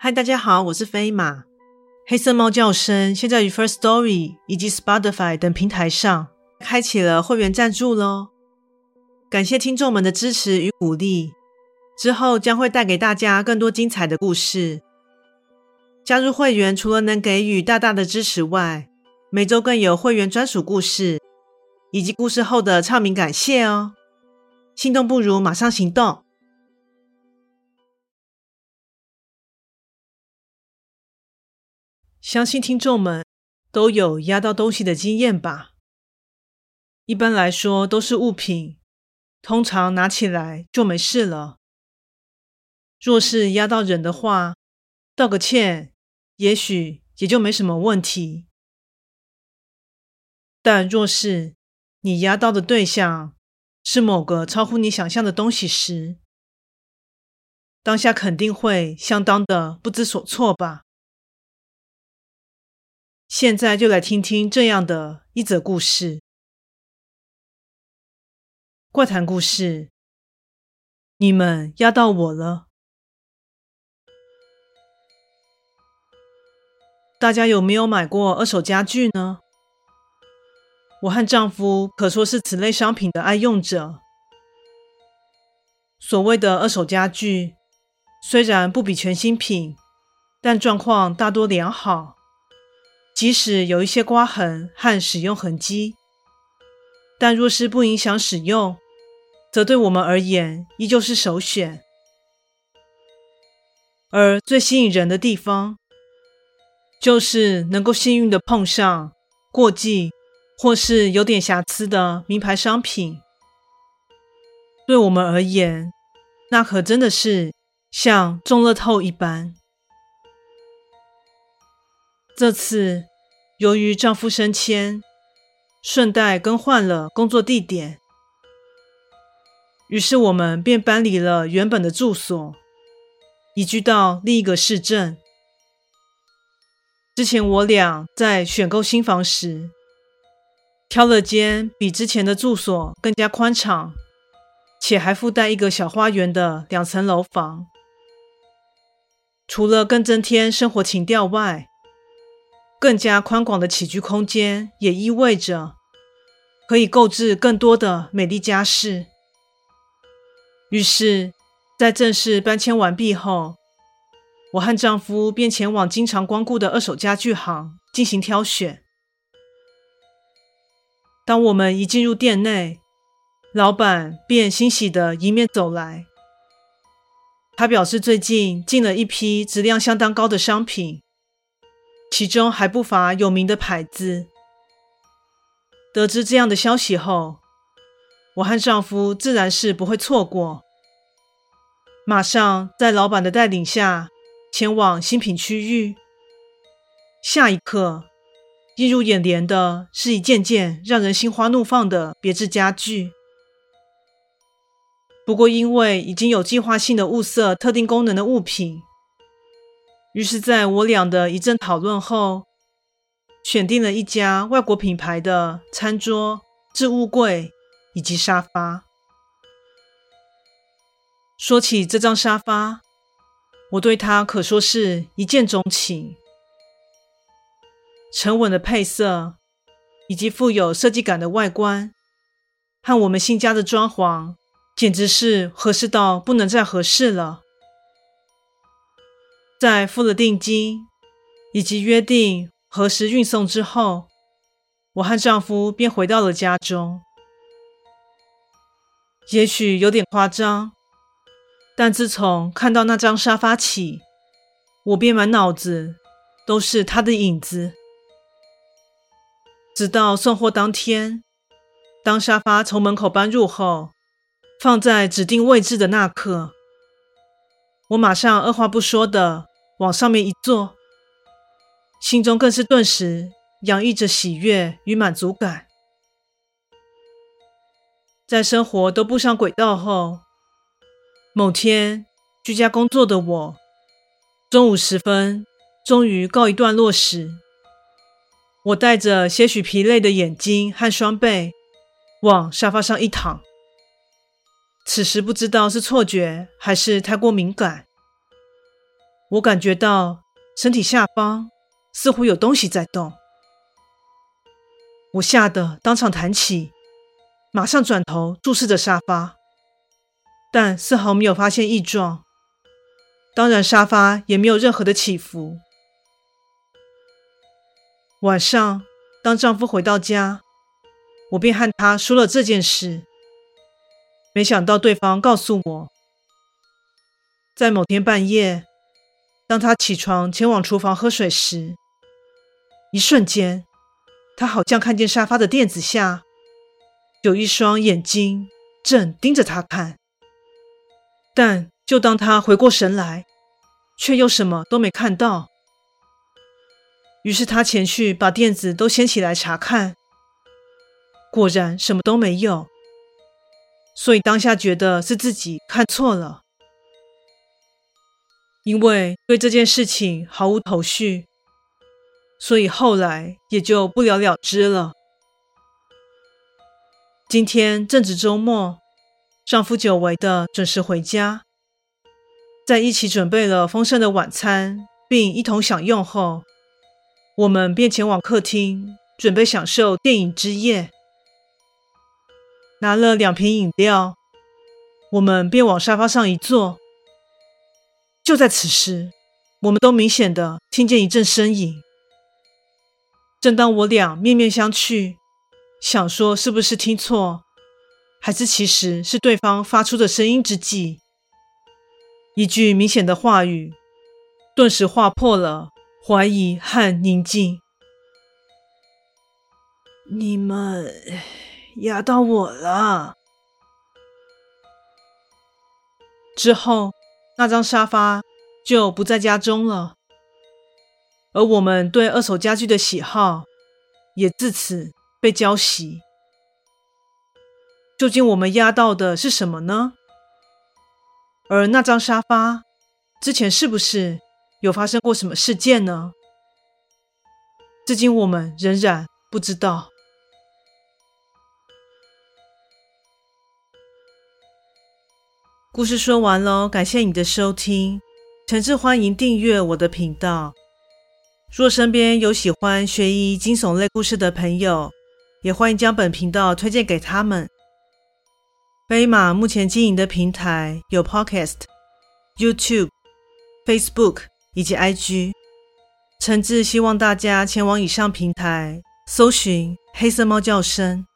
嗨，大家好，我是飞马。黑色猫叫声现在于 First Story 以及 Spotify 等平台上开启了会员赞助喽，感谢听众们的支持与鼓励。之后将会带给大家更多精彩的故事。加入会员除了能给予大大的支持外，每周更有会员专属故事以及故事后的唱名感谢哦。心动不如马上行动。相信听众们都有压到东西的经验吧？一般来说都是物品，通常拿起来就没事了。若是压到人的话，道个歉，也许也就没什么问题。但若是你压到的对象是某个超乎你想象的东西时，当下肯定会相当的不知所措吧？现在就来听听这样的一则故事。怪谈故事，你们压到我了。大家有没有买过二手家具呢？我和丈夫可说是此类商品的爱用者。所谓的二手家具，虽然不比全新品，但状况大多良好。即使有一些刮痕和使用痕迹，但若是不影响使用，则对我们而言依旧是首选。而最吸引人的地方，就是能够幸运的碰上过季或是有点瑕疵的名牌商品。对我们而言，那可真的是像中乐透一般。这次，由于丈夫升迁，顺带更换了工作地点，于是我们便搬离了原本的住所，移居到另一个市镇。之前我俩在选购新房时，挑了间比之前的住所更加宽敞，且还附带一个小花园的两层楼房。除了更增添生活情调外，更加宽广的起居空间，也意味着可以购置更多的美丽家饰。于是，在正式搬迁完毕后，我和丈夫便前往经常光顾的二手家具行进行挑选。当我们一进入店内，老板便欣喜的迎面走来。他表示，最近进了一批质量相当高的商品。其中还不乏有名的牌子。得知这样的消息后，我和丈夫自然是不会错过，马上在老板的带领下前往新品区域。下一刻，映入眼帘的是一件件让人心花怒放的别致家具。不过，因为已经有计划性的物色特定功能的物品。于是，在我俩的一阵讨论后，选定了一家外国品牌的餐桌、置物柜以及沙发。说起这张沙发，我对它可说是一见钟情。沉稳的配色以及富有设计感的外观，和我们新家的装潢，简直是合适到不能再合适了。在付了定金以及约定何时运送之后，我和丈夫便回到了家中。也许有点夸张，但自从看到那张沙发起，我便满脑子都是他的影子。直到送货当天，当沙发从门口搬入后，放在指定位置的那刻，我马上二话不说的往上面一坐，心中更是顿时洋溢着喜悦与满足感。在生活都步上轨道后，某天居家工作的我，中午时分终于告一段落时，我带着些许疲累的眼睛和双背往沙发上一躺。此时不知道是错觉还是太过敏感，我感觉到身体下方似乎有东西在动，我吓得当场弹起，马上转头注视着沙发，但丝毫没有发现异状。当然，沙发也没有任何的起伏。晚上，当丈夫回到家，我便和他说了这件事。没想到对方告诉我，在某天半夜，当他起床前往厨房喝水时，一瞬间，他好像看见沙发的垫子下有一双眼睛正盯着他看。但就当他回过神来，却又什么都没看到。于是他前去把垫子都掀起来查看，果然什么都没有。所以当下觉得是自己看错了，因为对这件事情毫无头绪，所以后来也就不了了之了。今天正值周末，丈夫久违的准时回家，在一起准备了丰盛的晚餐，并一同享用后，我们便前往客厅，准备享受电影之夜。拿了两瓶饮料，我们便往沙发上一坐。就在此时，我们都明显的听见一阵呻吟。正当我俩面面相觑，想说是不是听错，还是其实是对方发出的声音之际，一句明显的话语，顿时划破了怀疑和宁静。你们。压到我了。之后，那张沙发就不在家中了，而我们对二手家具的喜好也自此被浇熄。究竟我们压到的是什么呢？而那张沙发之前是不是有发生过什么事件呢？至今我们仍然不知道。故事说完喽，感谢你的收听，诚挚欢迎订阅我的频道。若身边有喜欢悬疑惊悚类故事的朋友，也欢迎将本频道推荐给他们。飞马目前经营的平台有 Podcast、YouTube、Facebook 以及 IG，诚挚希望大家前往以上平台搜寻“黑色猫叫声”，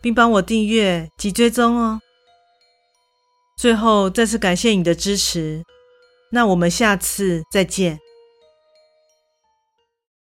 并帮我订阅及追踪哦。最后，再次感谢你的支持，那我们下次再见。